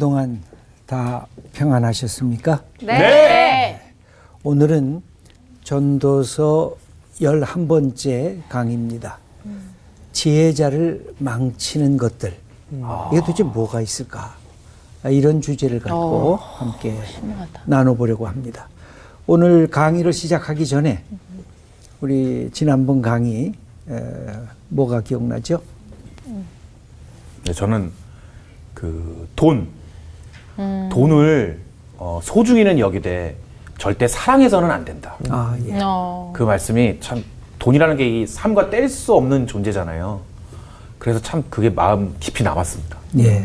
그동안 다 평안하셨습니까? 네. 오늘은 전도서 11번째 강의입니다. 지혜자를 망치는 것들. 이게 도대체 뭐가 있을까? 아, 이런 주제를 갖고 함께 나눠보려고 합니다. 오늘 강의를 시작하기 전에 우리 지난번 강의 에, 뭐가 기억나죠? 네, 저는 그 돈, 돈을 어, 소중히는 여기되 절대 사랑해서는 안 된다. 아, 예. 어. 그 말씀이 참 돈이라는 게 이 삶과 뗄 수 없는 존재잖아요. 그래서 참 그게 마음 깊이 남았습니다. 예.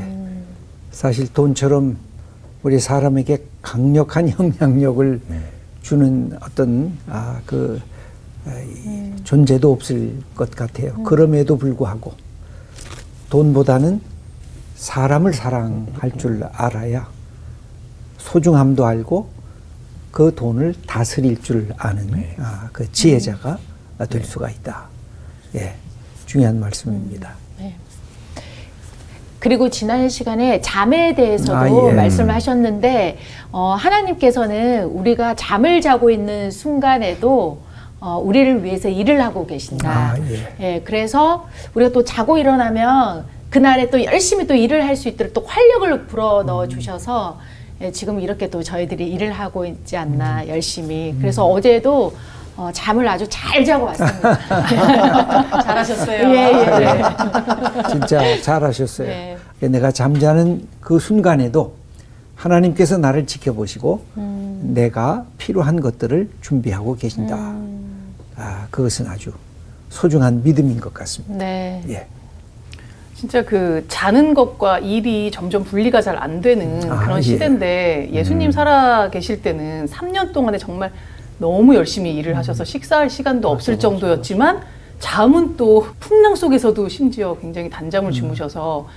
사실 돈처럼 우리 사람에게 강력한 영향력을 네. 주는 어떤 아, 그 아, 이 존재도 없을 것 같아요. 그럼에도 불구하고 돈보다는 사람을 사랑할 줄 알아야 소중함도 알고 그 돈을 다스릴 줄 아는 네. 아, 그 지혜자가 될 수가 있다. 예, 중요한 말씀입니다. 그리고 지난 시간에 잠에 대해서도 아, 예. 말씀을 하셨는데 어, 하나님께서는 우리가 잠을 자고 있는 순간에도 어, 우리를 위해서 일을 하고 계신다. 아, 예. 예, 그래서 우리가 또 자고 일어나면 그날에 또 열심히 또 일을 할 수 있도록 또 활력을 불어 넣어 주셔서 예, 지금 이렇게 또 저희들이 일을 하고 있지 않나 열심히. 그래서 어제도 어, 잠을 아주 잘 자고 왔습니다. 잘하셨어요. 예, 예. 네. 진짜 잘하셨어요. 네. 내가 잠자는 그 순간에도 하나님께서 나를 지켜보시고 음. 내가 필요한 것들을 준비하고 계신다. 음. 아, 그것은 아주 소중한 믿음인 것 같습니다. 네. 예. 진짜 그 자는 것과 일이 점점 분리가 잘 안 되는 아, 그런 예. 시대인데 예수님 살아 계실 때는 3년 동안에 정말 너무 열심히 일을 하셔서 식사할 시간도 없을 정도였지만 잠은 또 풍랑 속에서도 심지어 굉장히 단잠을 주무셔서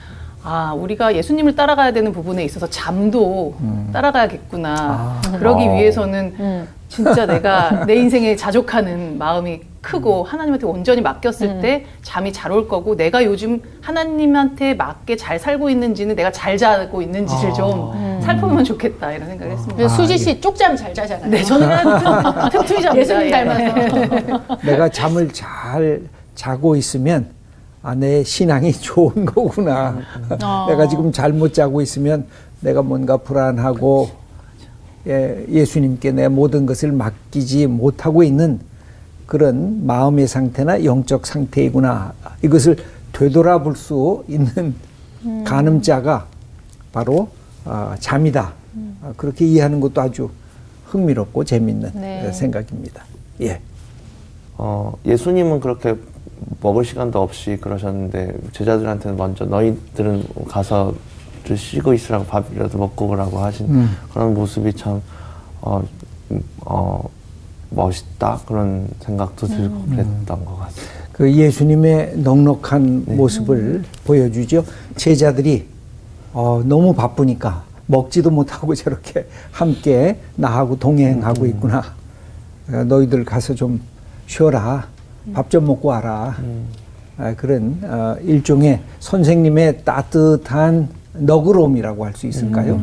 아 우리가 예수님을 따라가야 되는 부분에 있어서 잠도 따라가야겠구나 아. 그러기 어. 위해서는 음. 진짜 내가 내 인생에 자족하는 마음이 크고 하나님한테 온전히 맡겼을 음. 때 잠이 잘 올 거고 내가 요즘 하나님한테 맞게 잘 살고 있는지는 내가 잘 자고 있는지를 아. 좀 살펴보면 좋겠다 이런 생각을 했습니다. 그래서 아, 수지 예. 씨 쪽잠 잘 자잖아요. 네, 저는 틈- 틈틈이 잡니다. 예수님 예. 닮아서. 내가 잠을 잘 자고 있으면 아, 내 신앙이 좋은 거구나. 어. 내가 지금 잘못 자고 있으면 내가 뭔가 불안하고 예, 예수님께 내 모든 것을 맡기지 못하고 있는 그런 마음의 상태나 영적 상태이구나. 이것을 되돌아볼 수 있는 가늠자가 바로 아, 잠이다. 아, 그렇게 이해하는 것도 아주 흥미롭고 재밌는 네. 생각입니다. 예. 어, 예수님은 그렇게 먹을 시간도 없이 그러셨는데 제자들한테는 먼저 너희들은 가서 좀 쉬고 있으라고 밥이라도 먹고 오라고 하신 음. 그런 모습이 참 어, 음, 어, 멋있다 그런 생각도 들고 그랬던 것 같아요. 그 예수님의 넉넉한 모습을 보여주죠. 제자들이 어, 너무 바쁘니까 먹지도 못하고 저렇게 함께 나하고 동행하고 있구나. 어, 너희들 가서 좀 쉬어라. 밥 좀 먹고 와라. 아, 그런 어, 일종의 선생님의 따뜻한 너그러움이라고 할 수 있을까요?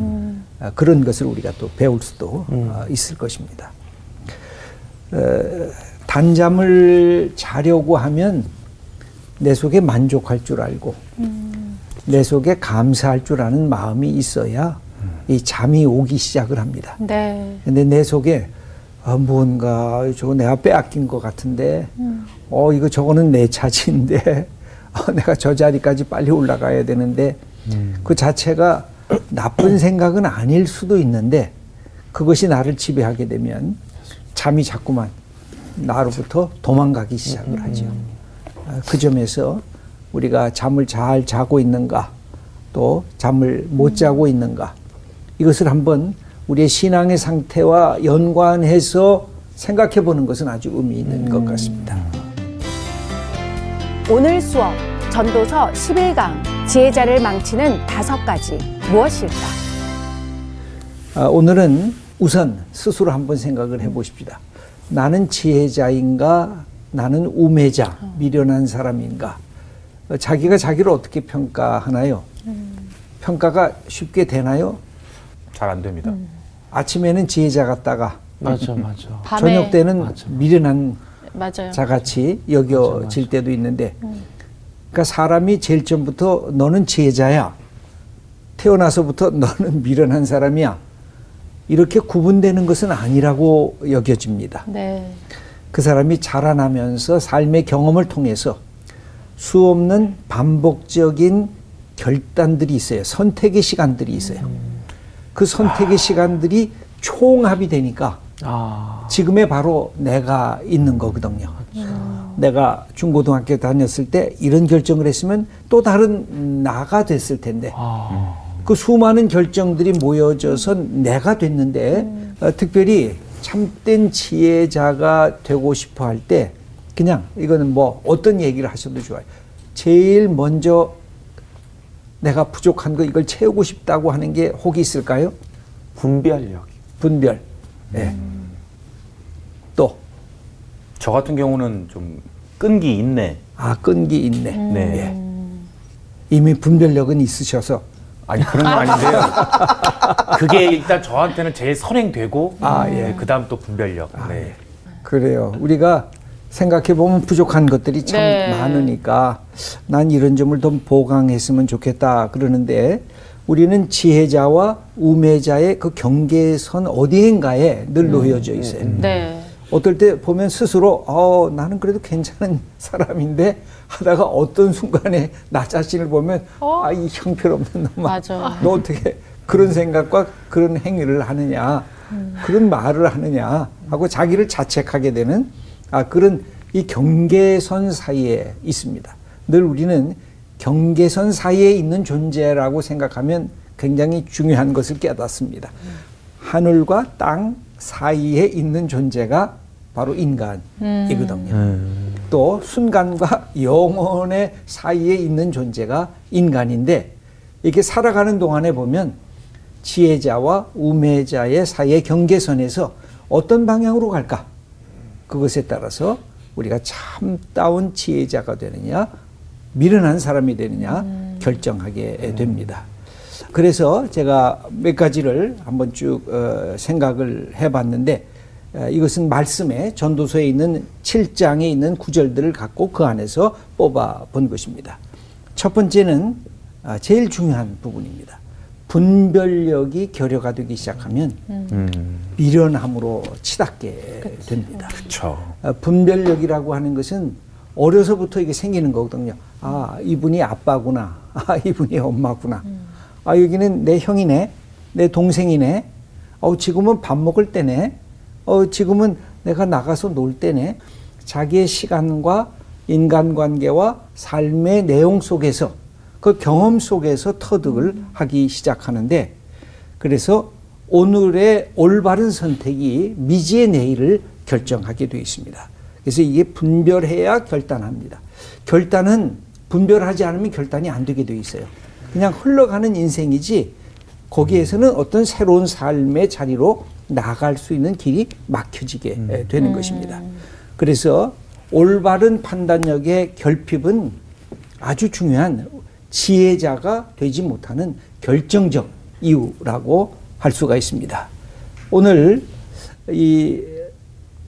아, 그런 것을 우리가 또 배울 수도 어, 있을 것입니다. 어, 단잠을 자려고 하면 내 속에 만족할 줄 알고 내 속에 감사할 줄 아는 마음이 있어야 이 잠이 오기 시작을 합니다. 네. 근데 내 속에 아, 뭔가 저거 내가 빼앗긴 것 같은데 어 이거 저거는 내 차지인데 어, 내가 저 자리까지 빨리 올라가야 되는데 그 자체가 나쁜 생각은 아닐 수도 있는데 그것이 나를 지배하게 되면 잠이 자꾸만 나로부터 도망가기 시작을 하죠. 아, 그 점에서 우리가 잠을 잘 자고 있는가 또 잠을 못 자고 있는가 이것을 한번 우리의 신앙의 상태와 연관해서 생각해 보는 것은 아주 의미 있는 것 같습니다. 오늘 수업 전도서 11강 지혜자를 망치는 다섯 가지 무엇일까? 아, 오늘은 우선 스스로 한번 생각을 해 보십시다. 나는 지혜자인가? 나는 우매자, 미련한 사람인가? 어, 자기가 자기를 어떻게 평가하나요? 평가가 쉽게 되나요? 잘 안 됩니다. 아침에는 지혜자 같다가 맞아, 맞아. 밤에 저녁 때는 맞아. 미련한 맞아요. 자같이 여겨질 때도 있는데 그러니까 사람이 제일 처음부터 너는 지혜자야 태어나서부터 너는 미련한 사람이야 이렇게 구분되는 것은 아니라고 여겨집니다. 네. 그 사람이 자라나면서 삶의 경험을 통해서 수 없는 반복적인 결단들이 있어요. 선택의 시간들이 있어요. 그 선택의 시간들이 총합이 되니까 아, 지금의 바로 내가 있는 거거든요. 내가 중고등학교 다녔을 때 이런 결정을 했으면 또 다른 나가 됐을 텐데 아, 그 수많은 결정들이 모여져서 내가 됐는데 어, 특별히 참된 지혜자가 되고 싶어 할 때 그냥 이거는 뭐 어떤 얘기를 하셔도 좋아요. 제일 먼저 내가 부족한 거 이걸 채우고 싶다고 하는 게 혹이 있을까요? 분별력. 분별. 예. 또, 저 같은 경우는 좀 끈기 있네. 아, 끈기 있네. 네. 예. 이미 분별력은 있으셔서 아니 그런 건 아닌데요. 그게 일단 저한테는 제일 선행되고 아, 예. 그 다음 또 분별력. 네. 그래요. 우리가 생각해 보면 부족한 것들이 참 네. 많으니까 난 이런 점을 더 보강했으면 좋겠다 그러는데 우리는 지혜자와 우매자의 그 경계선 어디인가에 늘 놓여져 있어요. 네. 어떨 때 보면 스스로 어 나는 그래도 괜찮은 사람인데 하다가 어떤 순간에 나 자신을 보면 어? 아이 형편없는 놈아 맞아. 너 어떻게 그런 생각과 그런 행위를 하느냐 그런 말을 하느냐 하고 자기를 자책하게 되는 아 그런 이 경계선 사이에 있습니다. 늘 우리는 경계선 사이에 있는 존재라고 생각하면 굉장히 중요한 것을 깨닫습니다. 하늘과 땅 사이에 있는 존재가 바로 인간이거든요. 또 순간과 영혼의 사이에 있는 존재가 인간인데 이렇게 살아가는 동안에 보면 지혜자와 우매자의 사이의 경계선에서 어떤 방향으로 갈까? 그것에 따라서 우리가 참다운 지혜자가 되느냐, 미련한 사람이 되느냐 결정하게 됩니다. 그래서 제가 몇 가지를 한번 쭉 어, 생각을 해봤는데 어, 이것은 말씀에 전도서에 있는 7장에 있는 구절들을 갖고 그 안에서 뽑아 본 것입니다. 첫 번째는 아, 제일 중요한 부분입니다. 분별력이 결여가 되기 시작하면 미련함으로 치닫게 됩니다. 그렇죠. 어, 분별력이라고 하는 것은 어려서부터 이게 생기는 거거든요. 아, 이분이 아빠구나. 아, 이분이 엄마구나. 아, 여기는 내 형이네. 내 동생이네. 어, 지금은 밥 먹을 때네. 어, 지금은 내가 나가서 놀 때네. 자기의 시간과 인간관계와 삶의 내용 속에서 그 경험 속에서 터득을 하기 시작하는데 그래서 오늘의 올바른 선택이 미지의 내일을 결정하게 되어 있습니다. 그래서 이게 분별해야 결단합니다. 결단은 분별하지 않으면 결단이 안 되게 되어 있어요. 그냥 흘러가는 인생이지 거기에서는 어떤 새로운 삶의 자리로 나갈 수 있는 길이 막혀지게 에, 되는 것입니다. 그래서 올바른 판단력의 결핍은 아주 중요한 지혜자가 되지 못하는 결정적 이유라고 할 수가 있습니다. 오늘 이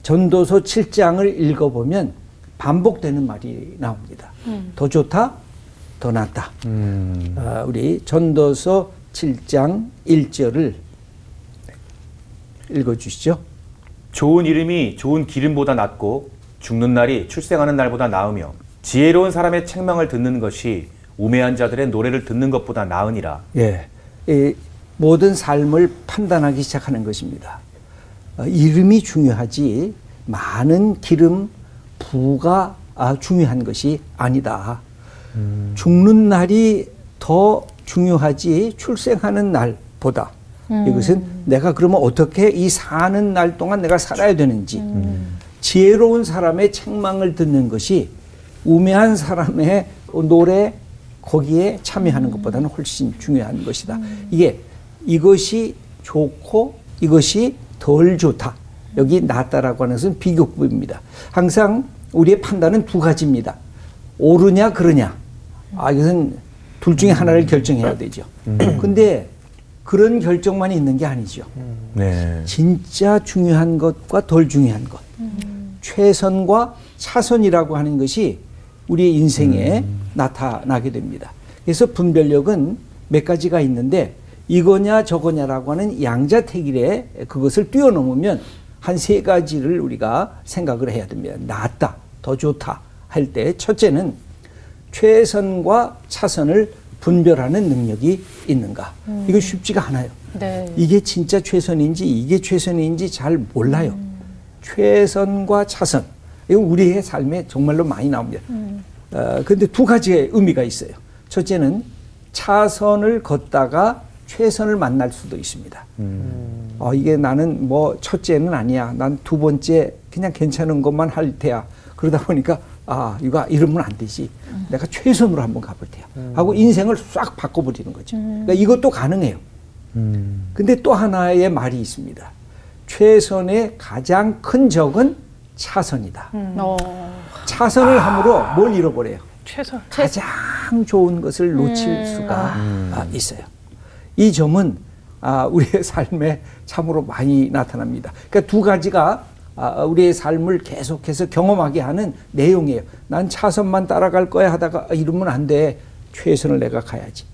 전도서 7장을 읽어보면 반복되는 말이 나옵니다. 더 좋다, 더 낫다. 아, 우리 전도서 7장 1절을 읽어주시죠. 좋은 이름이 좋은 기름보다 낫고 죽는 날이 출생하는 날보다 나으며 지혜로운 사람의 책망을 듣는 것이 우매한 자들의 노래를 듣는 것보다 나으니라. 예, 이 모든 삶을 판단하기 시작하는 것입니다. 어, 이름이 중요하지 많은 기름 부가 아, 중요한 것이 아니다. 죽는 날이 더 중요하지 출생하는 날보다 이것은 내가 그러면 어떻게 이 사는 날 동안 내가 살아야 되는지 지혜로운 사람의 책망을 듣는 것이 우매한 사람의 노래 거기에 참여하는 것보다는 훨씬 중요한 것이다. 이게 이것이 좋고 이것이 덜 좋다. 여기 낫다라고 하는 것은 비교급입니다. 항상 우리의 판단은 두 가지입니다. 옳으냐 그러냐. 아 이것은 둘 중에 하나를 결정해야 되죠. 근데 그런 결정만 있는 게 아니죠. 네. 진짜 중요한 것과 덜 중요한 것. 최선과 차선이라고 하는 것이 우리 인생에 나타나게 됩니다. 그래서 분별력은 몇 가지가 있는데 이거냐 저거냐라고 하는 양자택일에 그것을 뛰어넘으면 한 세 가지를 우리가 생각을 해야 됩니다. 낫다, 더 좋다 할 때 첫째는 최선과 차선을 분별하는 능력이 있는가. 이거 쉽지가 않아요. 네. 이게 진짜 최선인지 이게 최선인지 잘 몰라요. 최선과 차선. 이거 우리의 삶에 정말로 많이 나옵니다. 어, 근데 두 가지의 의미가 있어요. 첫째는 차선을 걷다가 최선을 만날 수도 있습니다. 어, 이게 나는 뭐 첫째는 아니야. 난 두 번째 그냥 괜찮은 것만 할 테야. 그러다 보니까 아, 이거 이러면 안 되지. 내가 최선으로 한번 가볼 테야. 하고 인생을 싹 바꿔버리는 거죠. 그러니까 이것도 가능해요. 근데 또 하나의 말이 있습니다. 최선의 가장 큰 적은 차선이다. 어. 차선을 함으로 뭘 잃어버려요? 최선. 가장 좋은 것을 놓칠 수가 아, 있어요. 이 점은 아, 우리의 삶에 참으로 많이 나타납니다. 그러니까 두 가지가 아, 우리의 삶을 계속해서 경험하게 하는 내용이에요. 난 차선만 따라갈 거야 하다가 아, 이러면 안 돼. 최선을 내가 가야지.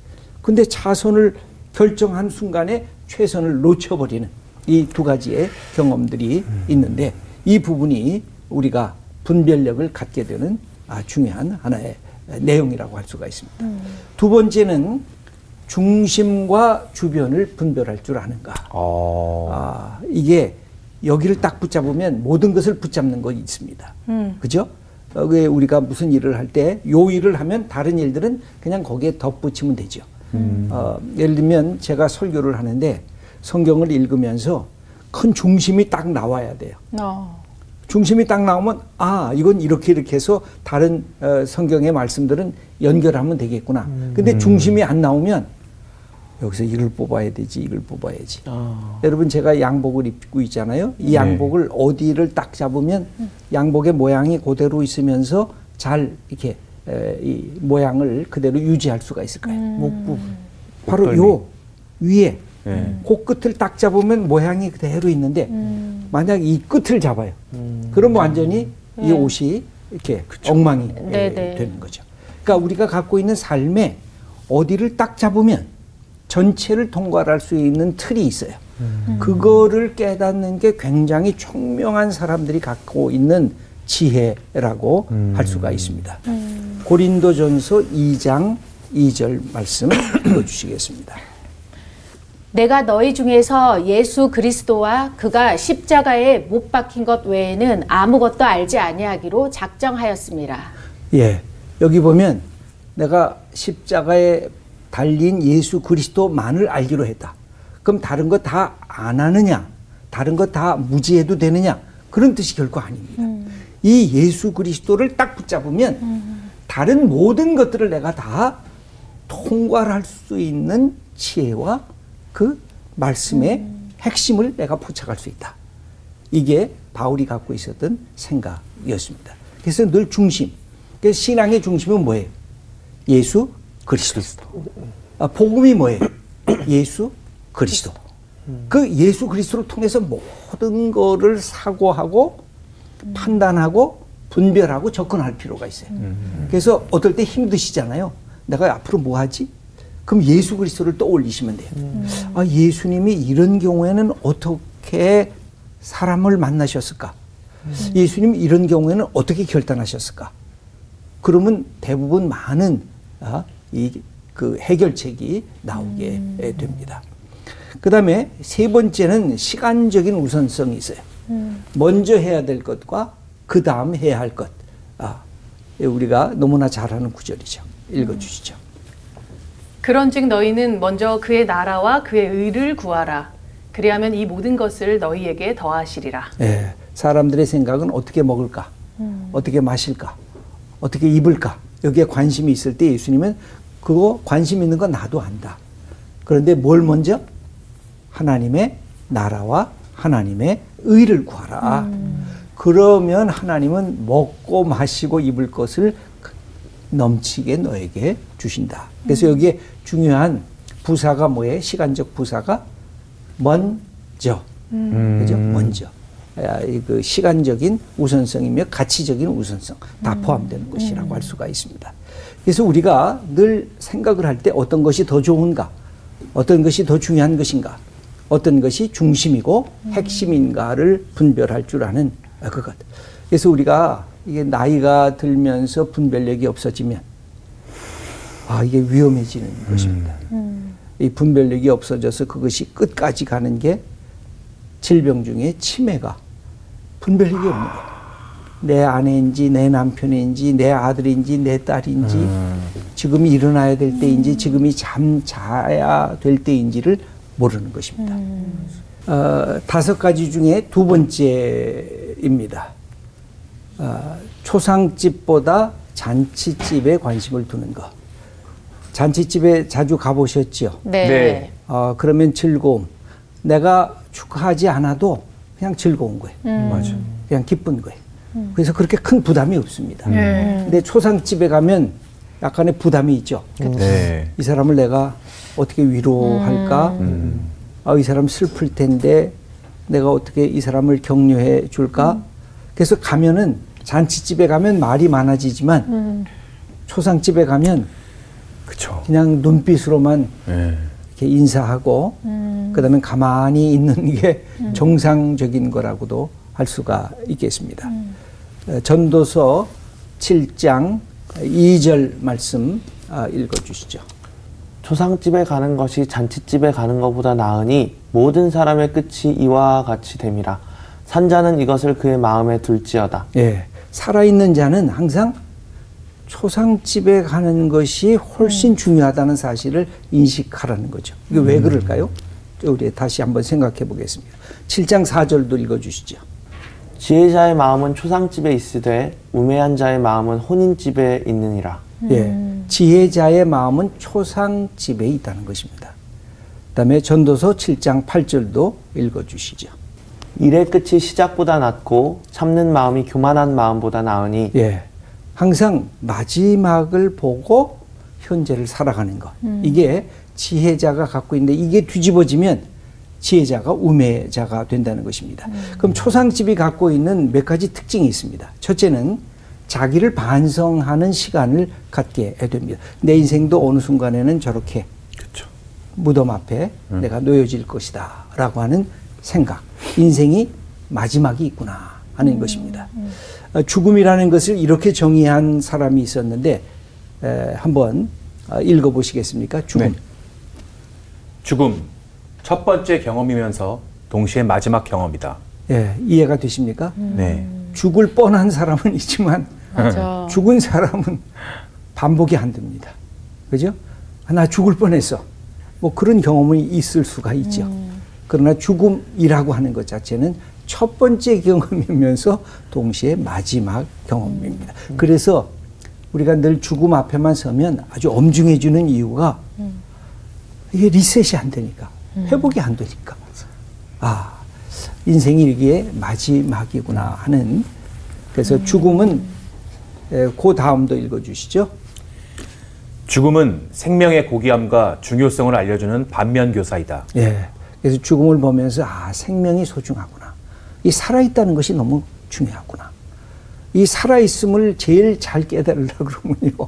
근데 차선을 결정한 순간에 최선을 놓쳐버리는 이 두 가지의 경험들이 있는데 이 부분이 우리가 분별력을 갖게 되는 아, 중요한 하나의 내용이라고 할 수가 있습니다. 두 번째는 중심과 주변을 분별할 줄 아는가. 어. 아, 이게 여기를 딱 붙잡으면 모든 것을 붙잡는 거 있습니다. 그죠? 어, 왜 우리가 무슨 일을 할 때 요 일을 하면 다른 일들은 그냥 거기에 덧붙이면 되죠. 어, 예를 들면 제가 설교를 하는데 성경을 읽으면서 큰 중심이 딱 나와야 돼요. 어. 중심이 딱 나오면 아 이건 이렇게 이렇게 해서 다른 어, 성경의 말씀들은 연결하면 되겠구나. 근데 중심이 안 나오면 여기서 이걸 뽑아야 되지 이걸 뽑아야지. 여러분 제가 양복을 입고 있잖아요. 이 네. 양복을 어디를 딱 잡으면 양복의 모양이 그대로 있으면서 잘 이렇게 에, 이 모양을 그대로 유지할 수가 있을까요? 목부. 바로 목덜미. 요 위에 네. 그 끝을 딱 잡으면 모양이 그대로 있는데 만약 이 끝을 잡아요. 그럼 완전히 이 옷이 이렇게 엉망이 네, 에, 네. 되는 거죠. 그러니까 우리가 갖고 있는 삶에 어디를 딱 잡으면 전체를 통과할 수 있는 틀이 있어요. 그거를 깨닫는 게 굉장히 총명한 사람들이 갖고 있는 지혜라고 할 수가 있습니다. 고린도전서 2장 2절 말씀 읽어주시겠습니다. 내가 너희 중에서 예수 그리스도와 그가 십자가에 못 박힌 것 외에는 아무것도 알지 아니하기로 작정하였습니다. 예, 여기 보면 내가 십자가에 달린 예수 그리스도만을 알기로 했다. 그럼 다른 거 다 안 하느냐? 다른 거 다 무지해도 되느냐? 그런 뜻이 결코 아닙니다. 이 예수 그리스도를 딱 붙잡으면 다른 모든 것들을 내가 다 통과할 수 있는 지혜와 그 말씀의 핵심을 내가 포착할 수 있다. 이게 바울이 갖고 있었던 생각이었습니다. 그래서 늘 중심. 그래서 신앙의 중심은 뭐예요? 예수 그리스도. 아, 복음이 뭐예요? 예수 그리스도. 그 예수 그리스도를 통해서 모든 거를 사고하고 판단하고 분별하고 접근할 필요가 있어요. 그래서 어떨 때 힘드시잖아요. 내가 앞으로 뭐 하지? 그럼 예수 그리스도를 떠올리시면 돼요. 아, 예수님이 이런 경우에는 어떻게 사람을 만나셨을까? 예수님 이런 경우에는 어떻게 결단하셨을까? 그러면 대부분 많은 아, 이그 해결책이 나오게 에, 됩니다. 그 다음에 세 번째는 시간적인 우선성이 있어요. 먼저 해야 될 것과 그 다음 해야 할 것. 아, 우리가 너무나 잘하는 구절이죠. 읽어주시죠. 그런즉 너희는 먼저 그의 나라와 그의 의를 구하라. 그리하면 이 모든 것을 너희에게 더하시리라. 예, 사람들의 생각은 어떻게 먹을까, 어떻게 마실까, 어떻게 입을까 여기에 관심이 있을 때 예수님은 그거 관심 있는 건 나도 안다. 그런데 뭘 먼저 하나님의 나라와 하나님의 의를 구하라. 그러면 하나님은 먹고 마시고 입을 것을 넘치게 너에게 주신다. 그래서 여기에 중요한 부사가 뭐예요? 시간적 부사가 먼저. 그죠? 먼저. 아, 이그 시간적인 우선성이며 가치적인 우선성 다 포함되는 것이라고 할 수가 있습니다. 그래서 우리가 늘 생각을 할 때 어떤 것이 더 좋은가, 어떤 것이 더 중요한 것인가, 어떤 것이 중심이고 핵심인가를 분별할 줄 아는 그것. 그래서 우리가 이게 나이가 들면서 분별력이 없어지면 아 이게 위험해지는 것입니다. 이 분별력이 없어져서 그것이 끝까지 가는 게 질병 중에 치매가 분별력이 없는 거예요. 내 아내인지 내 남편인지 내 아들인지 내 딸인지 지금이 일어나야 될 때인지 지금이 잠 자야 될 때인지를 모르는 것입니다. 어, 다섯 가지 중에 두 번째입니다. 어, 초상집보다 잔치집에 관심을 두는 것. 잔치집에 자주 가보셨죠? 네. 네. 어, 그러면 즐거움. 내가 축하하지 않아도 그냥 즐거운 거예요. 맞아. 그냥 기쁜 거예요. 그래서 그렇게 큰 부담이 없습니다. 네. 근데 초상집에 가면 약간의 부담이 있죠. 네. 이 사람을 내가 어떻게 위로할까? 아, 이 사람 슬플 텐데 내가 어떻게 이 사람을 격려해 줄까? 그래서 가면은 잔치집에 가면 말이 많아지지만 초상집에 가면 그쵸. 그냥 눈빛으로만 네. 이렇게 인사하고 그다음에 가만히 있는 게 정상적인 거라고도 할 수가 있겠습니다. 어, 전도서 7장 2절 말씀 아, 읽어주시죠. 초상집에 가는 것이 잔치집에 가는 것보다 나으니 모든 사람의 끝이 이와 같이 됨이라 산자는 이것을 그의 마음에 둘지어다 예, 살아있는 자는 항상 초상집에 가는 것이 훨씬 중요하다는 사실을 인식하라는 거죠. 이게 왜 그럴까요? 우리 다시 한번 생각해 보겠습니다. 7장 4절도 읽어 주시죠. 지혜자의 마음은 초상집에 있으되 우매한 자의 마음은 혼인집에 있느니라 예, 지혜자의 마음은 초상집에 있다는 것입니다. 그다음에 전도서 7장 8절도 읽어 주시죠. 일의 끝이 시작보다 낫고 참는 마음이 교만한 마음보다 나으니 예, 항상 마지막을 보고 현재를 살아가는 것. 이게 지혜자가 갖고 있는데 이게 뒤집어지면 지혜자가 우매자가 된다는 것입니다. 그럼 초상집이 갖고 있는 몇 가지 특징이 있습니다. 첫째는 자기를 반성하는 시간을 갖게 됩니다. 내 인생도 어느 순간에는 저렇게 그쵸. 무덤 앞에 내가 놓여질 것이다 라고 하는 생각 인생이 마지막이 있구나 하는 것입니다 어, 죽음이라는 것을 이렇게 정의한 사람이 있었는데 에, 한번 어, 읽어보시겠습니까 죽음 네. 죽음. 첫 번째 경험이면서 동시에 마지막 경험이다. 예, 이해가 되십니까 네. 죽을 뻔한 사람은 있지만 맞아. 죽은 사람은 반복이 안 됩니다 그죠 아, 나 죽을 뻔했어 뭐 그런 경험이 있을 수가 있죠 그러나 죽음이라고 하는 것 자체는 첫 번째 경험이면서 동시에 마지막 경험입니다. 그래서 우리가 늘 죽음 앞에만 서면 아주 엄중해지는 이유가 이게 리셋이 안 되니까 회복이 안 되니까 아 인생이 이게 마지막이구나 하는 그래서 죽음은 에, 그 다음도 읽어주시죠. 죽음은 생명의 고귀함과 중요성을 알려주는 반면 교사이다. 예. 그래서 죽음을 보면서 아 생명이 소중하구나. 이 살아있다는 것이 너무 중요하구나. 이 살아있음을 제일 잘 깨달으려 그러면요.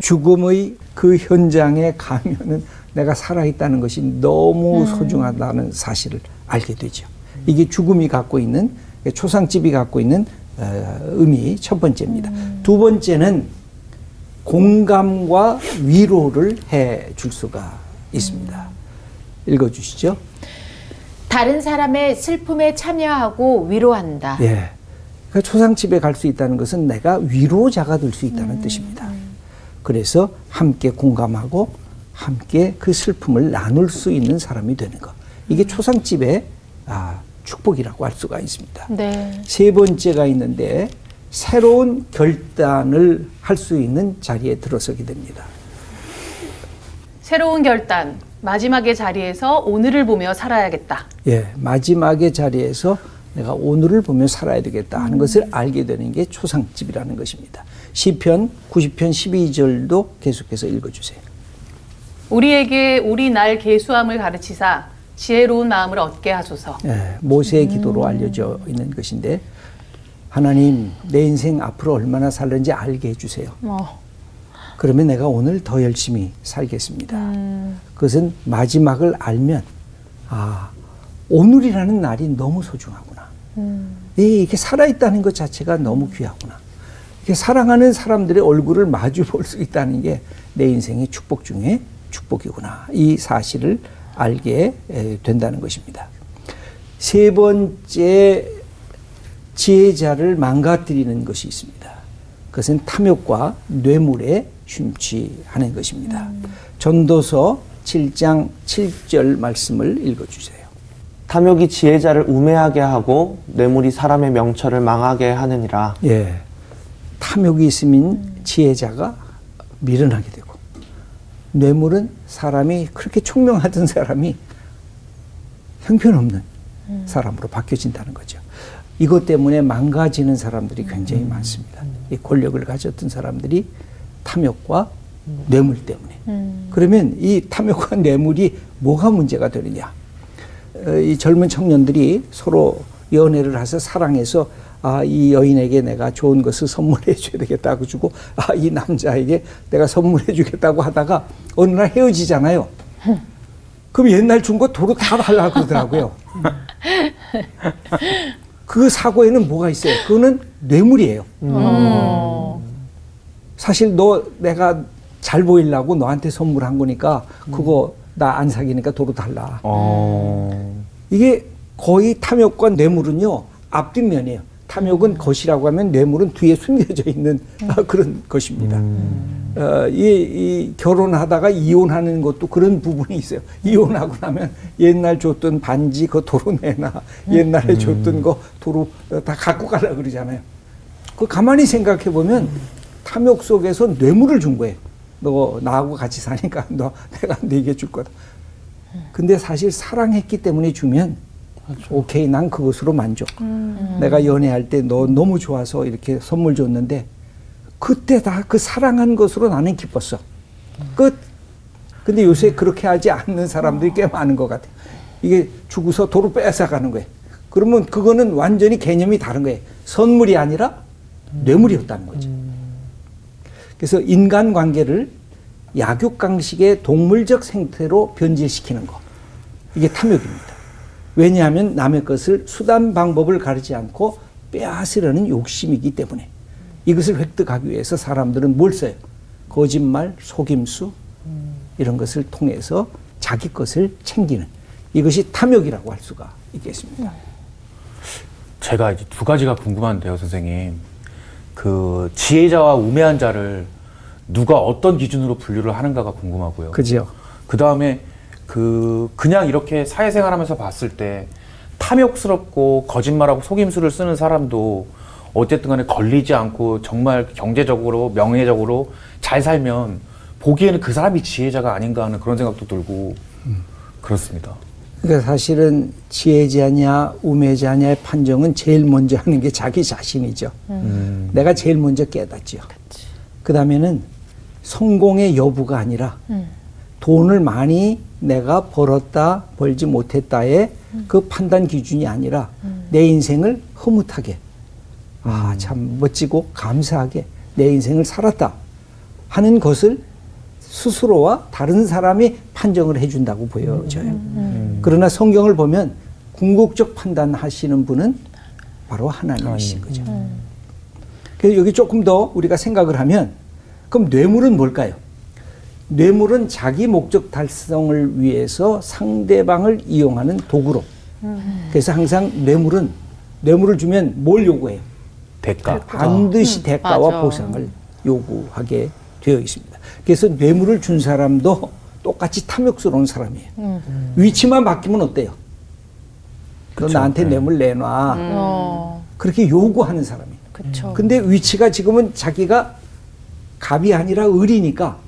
죽음의 그 현장에 가면은 내가 살아있다는 것이 너무 소중하다는 사실을 알게 되죠. 이게 죽음이 갖고 있는 초상집이 갖고 있는 어, 의미 첫 번째입니다. 두 번째는 공감과 위로를 해 줄 수가 있습니다. 읽어 주시죠. 다른 사람의 슬픔에 참여하고 위로한다. 예. 그러니까 초상집에 갈 수 있다는 것은 내가 위로자가 될 수 있다는 뜻입니다. 그래서 함께 공감하고 함께 그 슬픔을 나눌 수 있는 사람이 되는 것. 이게 초상집의 아, 축복이라고 할 수가 있습니다. 네. 세 번째가 있는데 새로운 결단을 할 수 있는 자리에 들어서게 됩니다. 새로운 결단. 마지막의 자리에서 오늘을 보며 살아야겠다. 예, 마지막의 자리에서 내가 오늘을 보며 살아야 되겠다 하는 것을 알게 되는 게 초상집이라는 것입니다. 시편 90편 12절도 계속해서 읽어주세요. 우리에게 우리 날 계수함을 가르치사 지혜로운 마음을 얻게 하소서. 예, 모세의 기도로 알려져 있는 것인데 하나님 내 인생 앞으로 얼마나 살는지 알게 해주세요. 어. 그러면 내가 오늘 더 열심히 살겠습니다. 그것은 마지막을 알면 아 오늘이라는 날이 너무 소중하구나. 예, 이게 살아있다는 것 자체가 너무 귀하구나. 이렇게 사랑하는 사람들의 얼굴을 마주 볼 수 있다는 게 내 인생의 축복 중에 축복이구나. 이 사실을 알게 에, 된다는 것입니다. 세 번째 지혜자를 망가뜨리는 것이 있습니다. 그것은 탐욕과 뇌물에 심취하는 것입니다. 전도서 7장 7절 말씀을 읽어주세요. 탐욕이 지혜자를 우매하게 하고 뇌물이 사람의 명철을 망하게 하느니라. 예. 탐욕이 있으면 지혜자가 미련하게 되고 뇌물은 사람이 그렇게 총명하던 사람이 형편없는 사람으로 바뀌어진다는 거죠. 이것 때문에 망가지는 사람들이 굉장히 많습니다. 이 권력을 가졌던 사람들이 탐욕과 뇌물 때문에. 그러면 이 탐욕과 뇌물이 뭐가 문제가 되느냐? 어, 이 젊은 청년들이 서로 연애를 해서 사랑해서 아, 이 여인에게 내가 좋은 것을 선물해 줘야 되겠다고 주고 아, 이 남자에게 내가 선물해 주겠다고 하다가 어느 날 헤어지잖아요. 그럼 옛날 준 거 도로 다 달라고 그러더라고요. 그 사고에는 뭐가 있어요? 그거는 뇌물이에요. 사실 너 내가 잘 보이려고 너한테 선물한 거니까 그거 나 안 사귀니까 도로 달라. 어. 이게 거의 탐욕과 뇌물은요 앞뒷면이에요. 탐욕은 것이라고 하면 뇌물은 뒤에 숨겨져 있는 아, 그런 것입니다. 어, 이, 이 결혼하다가 이혼하는 것도 그런 부분이 있어요. 이혼하고 나면 옛날 줬던 반지 그 도로 내놔. 옛날에 줬던 거 도로 어, 다 갖고 가라 그러잖아요. 그 가만히 생각해 보면 탐욕 속에서 뇌물을 준 거예요. 너 나하고 같이 사니까 너 내가 네게 줄 거다. 근데 사실 사랑했기 때문에 주면 오케이 난 그것으로 만족. 내가 연애할 때 너 너무 좋아서 이렇게 선물 줬는데 그때 다 그 사랑한 것으로 나는 기뻤어. 끝. 근데 요새 그렇게 하지 않는 사람들이 꽤 많은 것 같아요. 이게 주고서 도로 뺏어가는 거예요. 그러면 그거는 완전히 개념이 다른 거예요. 선물이 아니라 뇌물이었다는 거죠. 그래서 인간 관계를 약육강식의 동물적 생태로 변질시키는 거. 이게 탐욕입니다. 왜냐하면 남의 것을 수단 방법을 가르지 않고 빼앗으려는 욕심이기 때문에 이것을 획득하기 위해서 사람들은 뭘 써요? 거짓말, 속임수 이런 것을 통해서 자기 것을 챙기는 이것이 탐욕이라고 할 수가 있겠습니다. 제가 이제 두 가지가 궁금한데요, 선생님. 그 지혜자와 우매한 자를 누가 어떤 기준으로 분류를 하는가가 궁금하고요. 그죠? 그 다음에 그 그냥 이렇게 사회생활하면서 봤을 때 탐욕스럽고 거짓말하고 속임수를 쓰는 사람도 어쨌든 간에 걸리지 않고 정말 경제적으로 명예적으로 잘 살면 보기에는 그 사람이 지혜자가 아닌가 하는 그런 생각도 들고 그렇습니다. 그러니까 사실은 지혜자냐 우매자냐의 판정은 제일 먼저 하는 게 자기 자신이죠. 음. 내가 제일 먼저 깨닫죠. 그 다음에는 성공의 여부가 아니라 돈을 많이 내가 벌었다 벌지 못했다의 그 판단 기준이 아니라 내 인생을 흐뭇하게 아 참 멋지고 감사하게 내 인생을 살았다 하는 것을 스스로와 다른 사람이 판정을 해준다고 보여져요. 그러나 성경을 보면 궁극적 판단하시는 분은 바로 하나님이신 거죠. 그래서 여기 조금 더 우리가 생각을 하면 그럼 뇌물은 뭘까요? 뇌물은 자기 목적 달성을 위해서 상대방을 이용하는 도구로. 그래서 항상 뇌물은 뇌물을 주면 뭘 요구해요? 대가. 반드시 음, 대가와 맞아. 보상을 요구하게 되어 있습니다. 그래서 뇌물을 준 사람도 똑같이 탐욕스러운 사람이에요. 음. 위치만 바뀌면 어때요? 너. 나한테 네. 뇌물 내놔. 어, 그렇게 요구하는 사람이에요. 그쵸. 근데 위치가 지금은 자기가 갑이 아니라 을이니까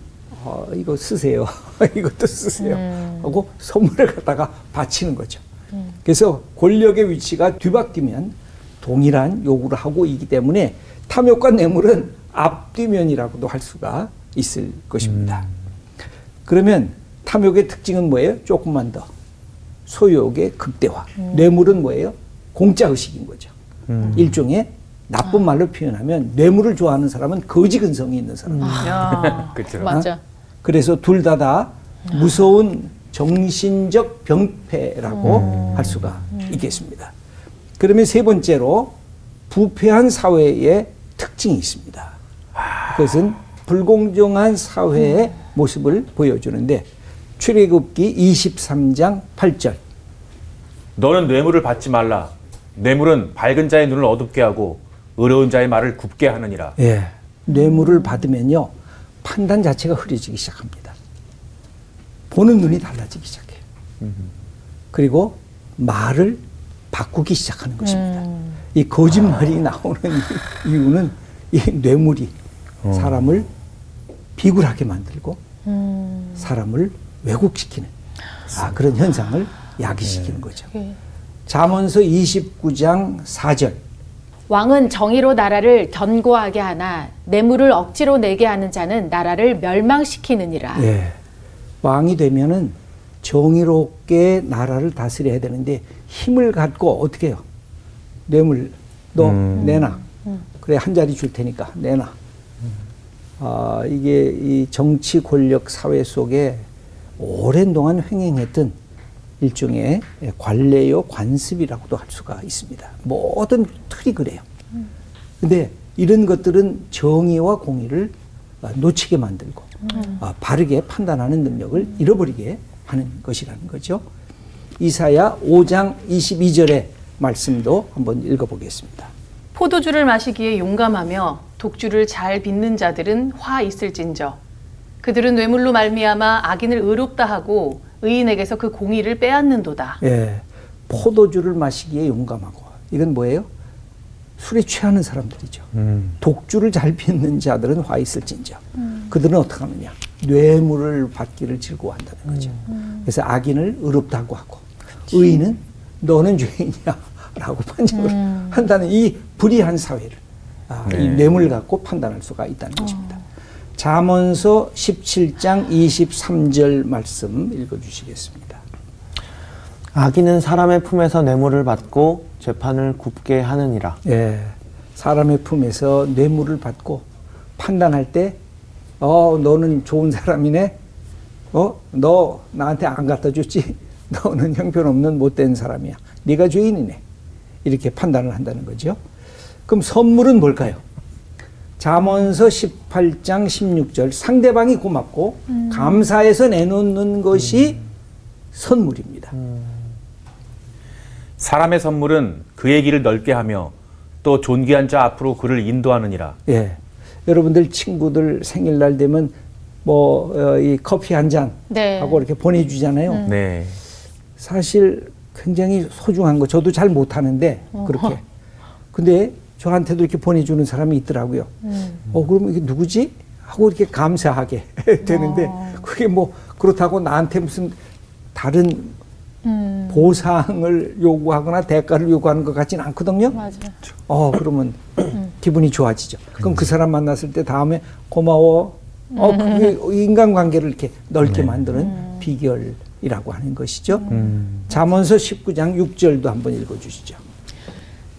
어, 이거 쓰세요. 이것도 쓰세요. 하고 선물을 갖다가 바치는 거죠. 그래서 권력의 위치가 뒤바뀌면 동일한 요구를 하고 있기 때문에 탐욕과 뇌물은 앞뒤면이라고도 할 수가 있을 것입니다. 그러면 탐욕의 특징은 뭐예요? 조금만 더 소욕의 극대화. 뇌물은 뭐예요? 공짜 의식인 거죠. 일종의 나쁜 말로 표현하면 뇌물을 좋아하는 사람은 거지 근성이 있는 사람. 야. 그렇죠. 맞아. 그래서 둘다다 무서운 정신적 병폐라고 할 수가 있겠습니다. 그러면 세 번째로 부패한 사회의 특징이 있습니다. 그것은 불공정한 사회의 모습을 보여주는데 출애굽기 23장 8절 너는 뇌물을 받지 말라. 뇌물은 밝은 자의 눈을 어둡게 하고 어려운 자의 말을 굽게 하느니라. 예. 뇌물을 받으면요 판단 자체가 흐려지기 시작합니다. 보는 눈이 달라지기 시작해요. 그리고 말을 바꾸기 시작하는 것입니다. 이 거짓말이 나오는 이유는 이 뇌물이 사람을 비굴하게 만들고 사람을 왜곡시키는 아, 그런 현상을 야기시키는 거죠. 잠언서 29장 4절 왕은 정의로 나라를 견고하게 하나 뇌물을 억지로 내게 하는 자는 나라를 멸망시키느니라. 예. 왕이 되면은 정의롭게 나라를 다스려야 되는데 힘을 갖고 어떻게 해요? 뇌물 너 내놔. 그래 한 자리 줄 테니까 내놔. 아, 이게 이 정치 권력 사회 속에 오랜 동안 횡행했던 일종의 관례요 관습이라고도 할 수가 있습니다. 모든 틀이 그래요. 근데 이런 것들은 정의와 공의를 아, 놓치게 만들고 아, 바르게 판단하는 능력을 잃어버리게 하는 것이라는 거죠. 이사야 5장 22절의 말씀도 한번 읽어보겠습니다. 포도주를 마시기에 용감하며 독주를 잘 빚는 자들은 화 있을진저 그들은 뇌물로 말미암아 악인을 의롭다 하고 의인에게서 그 공의를 빼앗는도다. 예, 포도주를 마시기에 용감하고 이건 뭐예요? 술에 취하는 사람들이죠. 독주를 잘 빚는 자들은 화 있을진저. 그들은 어떻게 하느냐? 뇌물을 받기를 즐거워한다는 거죠. 그래서 악인을 의롭다고 하고 의인은 너는 죄인이야 라고 판정을 한다는 이 불의한 사회를 아, 이 뇌물 갖고 판단할 수가 있다는 것입니다. 잠언서 17장 23절 말씀 읽어주시겠습니다. 악인은 사람의 품에서 뇌물을 받고 재판을 굽게 하느니라. 예, 사람의 품에서 뇌물을 받고 판단할 때, 어, 너는 좋은 사람이네. 어, 너 나한테 안 갖다 줬지. 너는 형편없는 못된 사람이야. 네가 죄인이네. 이렇게 판단을 한다는 거죠. 그럼 선물은 뭘까요? 잠언서 18장 16절 상대방이 고맙고 감사해서 내놓는 것이 선물입니다. 사람의 선물은 그의 길을 넓게 하며 또 존귀한 자 앞으로 그를 인도하느니라. 예. 여러분들 친구들 생일날 되면 뭐이 커피 한잔 네. 하고 이렇게 보내주잖아요. 네. 사실 굉장히 소중한 거 저도 잘 못하는데 그렇게. 근데 저한테도 이렇게 보내주는 사람이 있더라고요. 어 그러면 이게 누구지? 하고 이렇게 감사하게 되는데 그게 뭐 그렇다고 나한테 무슨 다른 보상을 요구하거나 대가를 요구하는 것 같지는 않거든요. 맞아. 어 그러면 기분이 좋아지죠. 그럼 그 사람 만났을 때 다음에 고마워. 어 그게 인간관계를 이렇게 넓게 만드는 비결 이라고 하는 것이죠. 잠언서 19장 6절도 한번 읽어 주시죠.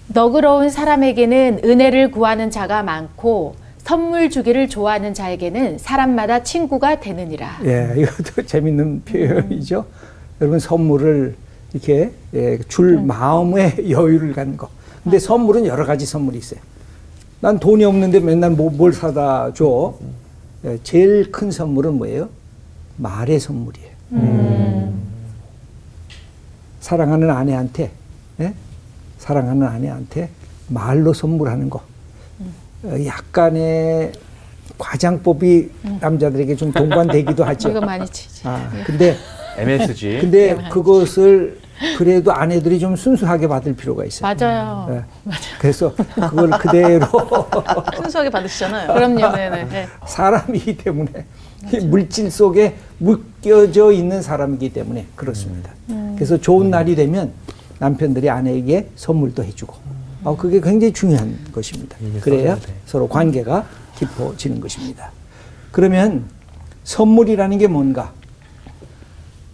너그러운 사람에게는 은혜를 구하는 자가 많고 선물 주기를 좋아하는 자에게는 사람마다 친구가 되느니라. 예, 이것도 재밌는 표현이죠. 여러분 선물을 이렇게 예, 줄 마음의 여유를 갖는 거. 근데 선물은 여러 가지 선물이 있어요. 난 돈이 없는데 맨날 뭐, 뭘 사다 줘. 예, 제일 큰 선물은 뭐예요? 말의 선물이에요. 사랑하는 아내한테, 예? 사랑하는 아내한테 말로 선물하는 거. 어, 약간의 과장법이 남자들에게 좀 동반되기도 하죠. 이거 많이 치지. 아, 근데 MSG. 근데 그것을 그래도 아내들이 좀 순수하게 받을 필요가 있어요. 맞아요. 예. 그래서 그걸 그대로 순수하게 받으시잖아요. 그럼요. 네네. 네. 사람이기 때문에 이 물질 속에 묶여져 있는 사람이기 때문에 그렇습니다. 그래서 좋은 날이 되면 남편들이 아내에게 선물도 해주고 어, 그게 굉장히 중요한 것입니다. 그래야 서로 관계가 깊어지는 것입니다. 그러면 선물이라는 게 뭔가?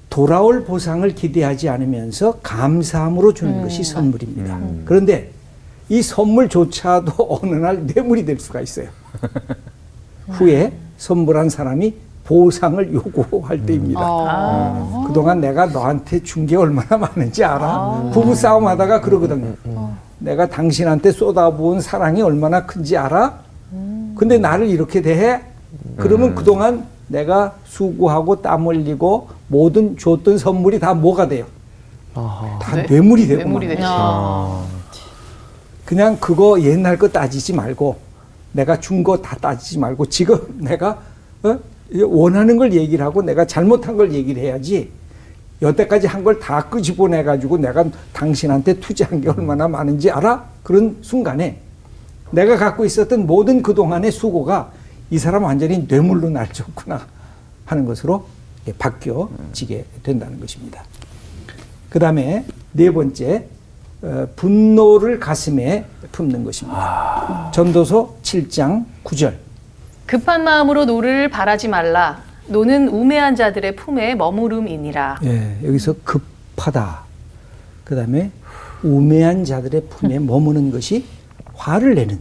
돌아올 보상을 기대하지 않으면서 감사함으로 주는 것이 선물입니다. 그런데 이 선물조차도 어느 날 뇌물이 될 수가 있어요. 후에 선물한 사람이 보상을 요구할 때입니다. 어. 그동안 내가 너한테 준 게 얼마나 많은지 알아? 부부 싸움 하다가 그러거든요. 내가 당신한테 쏟아부은 사랑이 얼마나 큰지 알아? 근데 나를 이렇게 대해? 그러면 그동안 내가 수고하고 땀 흘리고 모든 줬던 선물이 다 뭐가 돼요? 아하. 다 네. 뇌물이 되고 뇌물이 말 되죠. 아. 그냥 그거 옛날 거 따지지 말고 내가 준 거 다 따지지 말고 지금 내가 어? 원하는 걸 얘기를 하고 내가 잘못한 걸 얘기를 해야지 여태까지 한 걸 다 끄집어내 가지고 내가 당신한테 투자한 게 얼마나 많은지 알아? 그런 순간에 내가 갖고 있었던 모든 그동안의 수고가 이 사람 완전히 뇌물로 날 줬구나 하는 것으로 예, 바뀌어지게 된다는 것입니다. 그 다음에 네 번째, 어, 분노를 가슴에 품는 것입니다. 전도서 7장 9절. 급한 마음으로 노를 발하지 말라. 노는 우매한 자들의 품에 머무름이니라. 예, 여기서 급하다. 그 다음에 우매한 자들의 품에 머무는 것이 화를 내는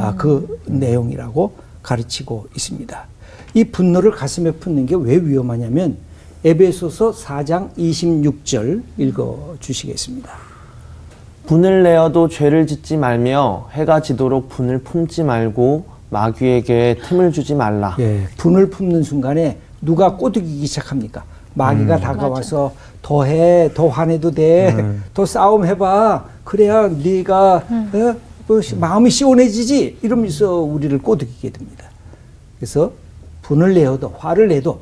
아, 그 내용이라고 가르치고 있습니다. 이 분노를 가슴에 품는 게 왜 위험하냐면 에베소서 4장 26절 읽어 주시겠습니다. 분을 내어도 죄를 짓지 말며 해가 지도록 분을 품지 말고 마귀에게 틈을 주지 말라. 예, 분을 품는 순간에 누가 꼬드기기 시작합니까? 마귀가 다가와서 더 해, 더 화내도 돼, 더 싸움 해봐. 그래야 네가 어? 뭐 시- 마음이 시원해지지. 이러면서 우리를 꼬드기게 됩니다. 그래서 분을 내어도 화를 내도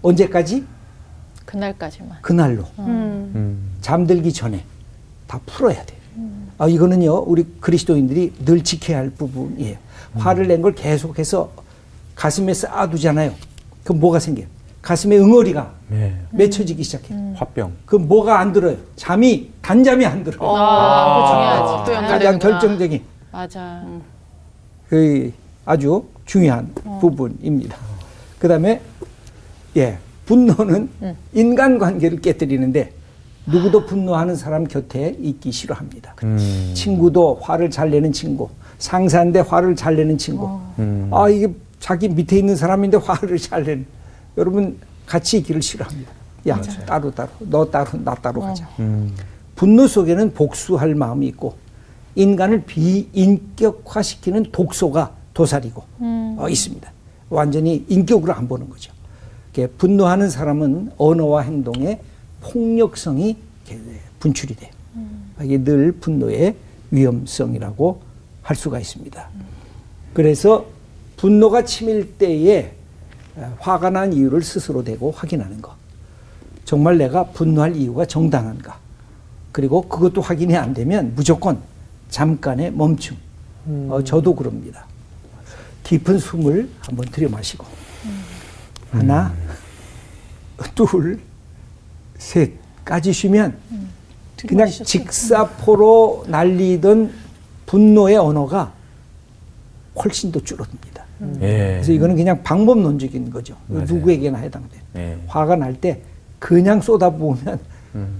언제까지? 그날까지만. 그날로 음. 음. 잠들기 전에 다 풀어야 돼요. 아, 이거는요, 우리 그리스도인들이 늘 지켜야 할 부분이에요. 화를 낸 걸 계속해서 가슴에 쌓아두잖아요. 그럼 뭐가 생겨요? 가슴에 응어리가 네. 맺혀지기 시작해요. 화병. 그럼 뭐가 안 들어요? 잠이, 단잠이 안 들어요. 아, 그거 중요하지. 또 가장. 결정적인 맞아. 그 아주 중요한 부분입니다. 그 다음에, 예, 분노는 인간관계를 깨뜨리는데 누구도 분노하는 사람 곁에 있기 싫어합니다. 음. 친구도 화를 잘 내는 친구, 상사인데 화를 잘 내는 친구. 음. 아, 이게 자기 밑에 있는 사람인데 화를 잘 내는. 여러분, 같이 있기를 싫어합니다. 야, 따로 따로. 너 따로, 나 따로 가자. 음. 분노 속에는 복수할 마음이 있고, 인간을 비인격화시키는 독소가 도사리고 어, 있습니다. 완전히 인격으로 안 보는 거죠. 분노하는 사람은 언어와 행동에 폭력성이 분출이 돼요. 이게 늘 분노의 위험성이라고 할 수가 있습니다. 그래서 분노가 치밀 때에 어, 화가 난 이유를 스스로 대고 확인하는 것. 정말 내가 분노할 이유가 정당한가? 그리고 그것도 확인이 안 되면 무조건 잠깐의 멈춤. 어, 저도 그럽니다. 깊은 숨을 한번 들여 마시고 하나, 둘, 셋까지 쉬면 그냥 직사포로 날리던 분노의 언어가 훨씬 더 줄어듭니다. 예. 그래서 이거는 그냥 방법론적인 거죠. 맞아요. 누구에게나 해당돼요. 예. 화가 날 때 그냥 쏟아부으면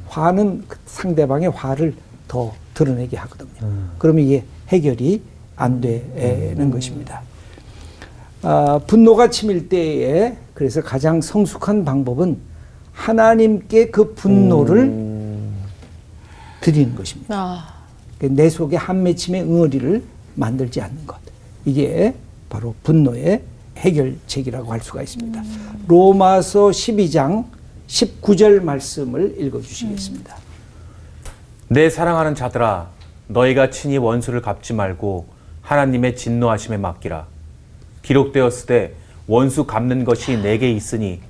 화는 그 상대방의 화를 더 드러내게 하거든요. 그러면 이게 해결이 안 되는 것입니다. 아, 분노가 치밀 때에 그래서 가장 성숙한 방법은 하나님께 그 분노를 드리는 것입니다. 아, 그내 속에 한 맺힘의 응어리를 만들지 않는 것. 이게 바로 분노의 해결책이라고 할 수가 있습니다. 로마서 12장 19절 말씀을 읽어 주시겠습니다. 내 사랑하는 자들아 너희가 친히 원수를 갚지 말고 하나님의 진노하심에 맡기라 기록되었으되 원수 갚는 것이 내게 있으니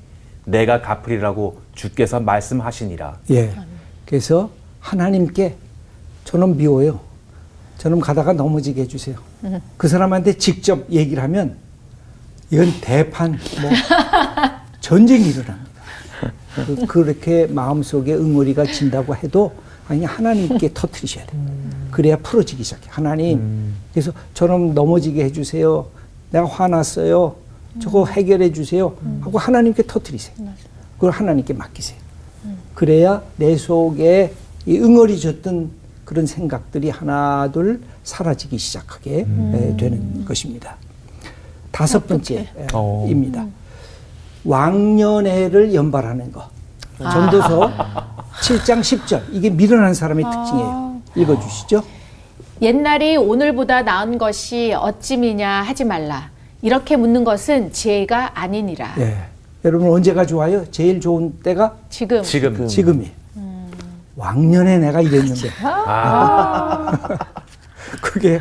내가 갚으리라고 주께서 말씀하시니라 예. 그래서 하나님께 저는 미워요. 저는 가다가 넘어지게 해주세요. 그 사람한테 직접 얘기를 하면 이건 대판, 뭐, 전쟁이 일어납니다. 그- 그렇게 마음속에 응어리가 진다고 해도 아니 하나님께 터트리셔야 돼. 그래야 풀어지기 시작해. 하나님, 그래서 저놈 넘어지게 해주세요. 내가 화났어요. 저거 해결해 주세요. 하고 하나님께 터트리세요. 그걸 하나님께 맡기세요. 그래야 내 속에 이 응어리졌던 그런 생각들이 하나 둘 사라지기 시작하게 에, 되는 것입니다. 다섯 번째입니다. 왕년회를 연발하는 거. 전도서 7장 10절. 이게 미련한 사람의 특징이에요. 읽어주시죠. 옛날이 오늘보다 나은 것이 어찌미냐 하지 말라. 이렇게 묻는 것은 지혜가 아니니라. 예. 여러분 언제가 좋아요? 제일 좋은 때가 지금 지금. 지금이. 왕년에 내가 이랬는데. 아. 그게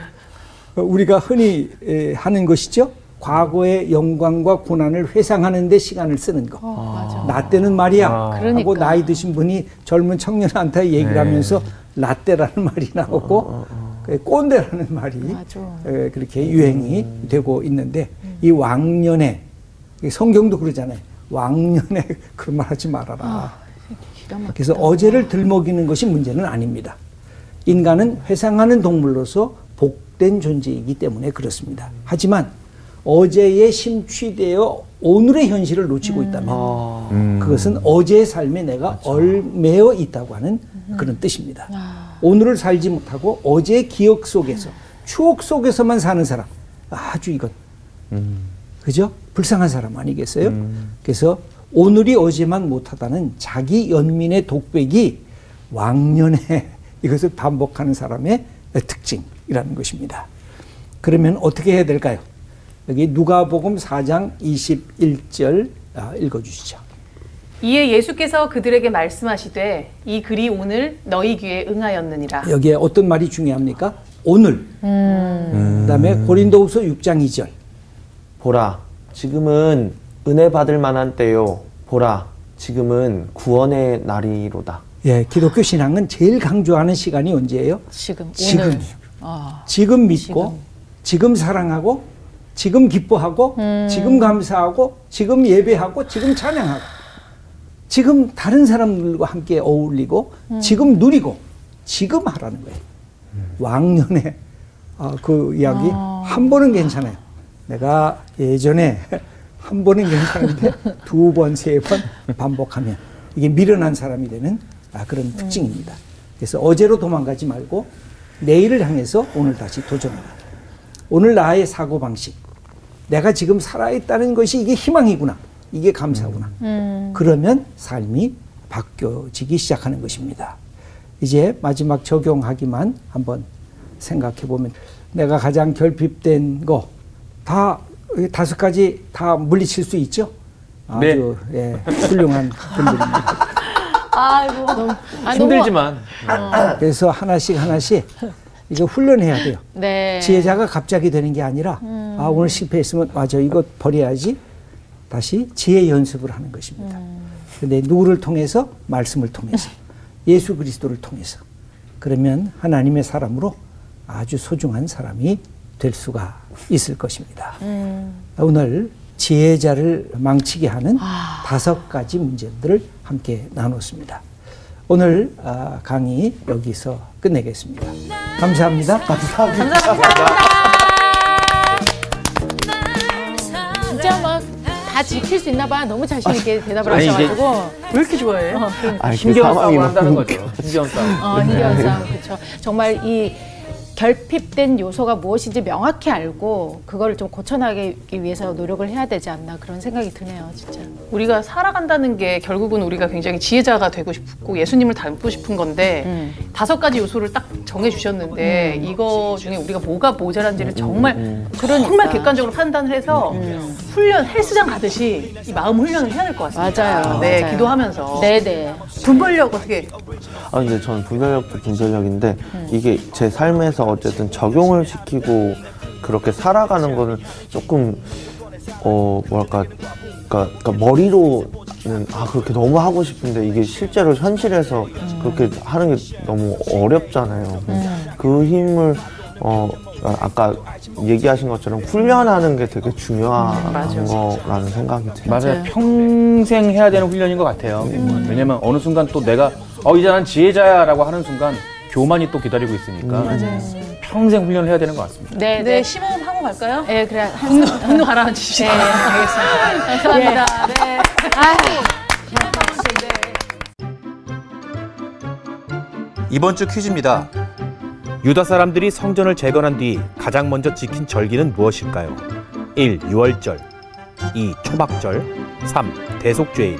우리가 흔히 에, 하는 것이죠. 과거의 영광과 고난을 회상하는 데 시간을 쓰는 거. 나 때는 말이야. 아. 하고 그러니까. 나이 드신 분이 젊은 청년한테 얘기를 네. 하면서 라떼라는 말이 나오고 그 꼰대라는 말이 맞아. 에, 그렇게 유행이 되고 있는데 이 왕년에 이 성경도 그러잖아요. 왕년에 그런 말 하지 말아라. 막히다. 그래서 어제를 들먹이는 것이 문제는 아닙니다. 인간은 회상하는 동물로서 복된 존재이기 때문에 그렇습니다. 하지만 어제에 심취되어 오늘의 현실을 놓치고 있다면 아, 음. 그것은 어제의 삶에 내가 얼매어 있다고 하는 그런 뜻입니다. 오늘을 살지 못하고 어제의 기억 속에서 추억 속에서만 사는 사람 아주 이건 그죠? 불쌍한 사람 아니겠어요? 그래서 오늘이 어제만 못하다는 자기 연민의 독백이 왕년에 이것을 반복하는 사람의 특징이라는 것입니다. 그러면 어떻게 해야 될까요? 여기 누가복음 4장 21절 아, 읽어주시죠. 이에 예수께서 그들에게 말씀하시되 이 글이 오늘 너희 귀에 응하였느니라. 여기에 어떤 말이 중요합니까? 오늘. 그다음에 고린도후서 6장 2절. 보라, 지금은 은혜 받을 만한 때요. 보라, 지금은 구원의 날이로다. 예, 기독교 신앙은 제일 강조하는 시간이 언제예요? 지금 지금. 오늘 아, 지금 믿고 지금, 사랑하고 지금 기뻐하고 지금 감사하고 지금 예배하고 지금 찬양하고 지금 다른 사람들과 함께 어울리고 지금 누리고 지금 하라는 거예요. 왕년에 아, 그 이야기 한 번은 괜찮아요. 내가 예전에 한 번은 괜찮은데 두 번, 세 번 반복하면 이게 미련한 사람이 되는 아, 그런 특징입니다. 그래서 어제로 도망가지 말고 내일을 향해서 오늘 다시 도전하라. 오늘 나의 사고 방식, 내가 지금 살아있다는 것이 이게 희망이구나, 이게 감사구나. 그러면 삶이 바뀌어지기 시작하는 것입니다. 이제 마지막 적용하기만 한번 생각해 보면 내가 가장 결핍된 거 다 다섯 가지 다 물리칠 수 있죠? 아주 예, 훌륭한 분들입니다. 아이고 너무 아, 힘들지만 그래서 하나씩 하나씩 이거 훈련해야 돼요. 네. 지혜자가 갑자기 되는 게 아니라 아 오늘 실패했으면 맞아 이거 버려야지 다시 지혜 연습을 하는 것입니다. 근데 누구를 통해서 말씀을 통해서 예수 그리스도를 통해서 그러면 하나님의 사람으로 아주 소중한 사람이 될 수가 있을 것입니다. 오늘 지혜자를 망치게 하는 다섯 가지 문제들을 함께 나눴습니다. 오늘 아, 강의 여기서 끝내겠습니다. 감사합니다. 진짜 다 지킬 수 있나 봐. 너무 자신 있게 대답을 아니, 하셔가지고. 왜 이렇게 좋아해? 어, 그러니까. 아니, 그 상황이 싸움을 한다는 거죠. 힘겨운 싸움. 어, 힘겨운 싸움 그렇죠. 정말 이 결핍된 요소가 무엇인지 명확히 알고 그거를 좀 고쳐나가기 위해서 노력을 해야 되지 않나 그런 생각이 드네요, 진짜. 우리가 살아간다는 게 결국은 우리가 굉장히 지혜자가 되고 싶고 예수님을 닮고 싶은 건데 음. 다섯 가지 요소를 딱 정해 주셨는데 이거 중에 우리가 뭐가 모자란지를 정말 그러니까. 정말 객관적으로 판단을 해서 훈련 헬스장 가듯이 이 마음 훈련을 해야 될 것 같습니다. 맞아요. 네, 맞아요. 기도하면서 네네. 분별력 어떻게 아 근데 저는 분별력도 분별력인데 이게 제 삶에서 어쨌든 적용을 시키고 그렇게 살아가는 거는 조금 어 뭐랄까 그러니까, 그러니까 머리로는 아 그렇게 너무 하고 싶은데 이게 실제로 현실에서 그렇게 하는 게 너무 어렵잖아요. 그 힘을 어 아까 얘기하신 것처럼 훈련하는 게 되게 중요한 맞아. 거라는 생각이 들어요. 맞아요. 평생 해야 되는 훈련인 것 같아요. 왜냐면 어느 순간 또 내가 어 이제 난 지혜자야라고 하는 순간 교만이 또 기다리고 있으니까 평생 훈련을 해야 되는 것 같습니다. 네, 네, 네. 심호흡 하고 갈까요? 네, 그래. 한 분노, 분노 가라앉히시죠. 네, 알겠습니다. 감사합니다. 네. 이번 주 퀴즈입니다. 유다 사람들이 성전을 재건한 뒤 가장 먼저 지킨 절기는 무엇일까요? 1. 유월절 2. 초막절 3. 대속죄일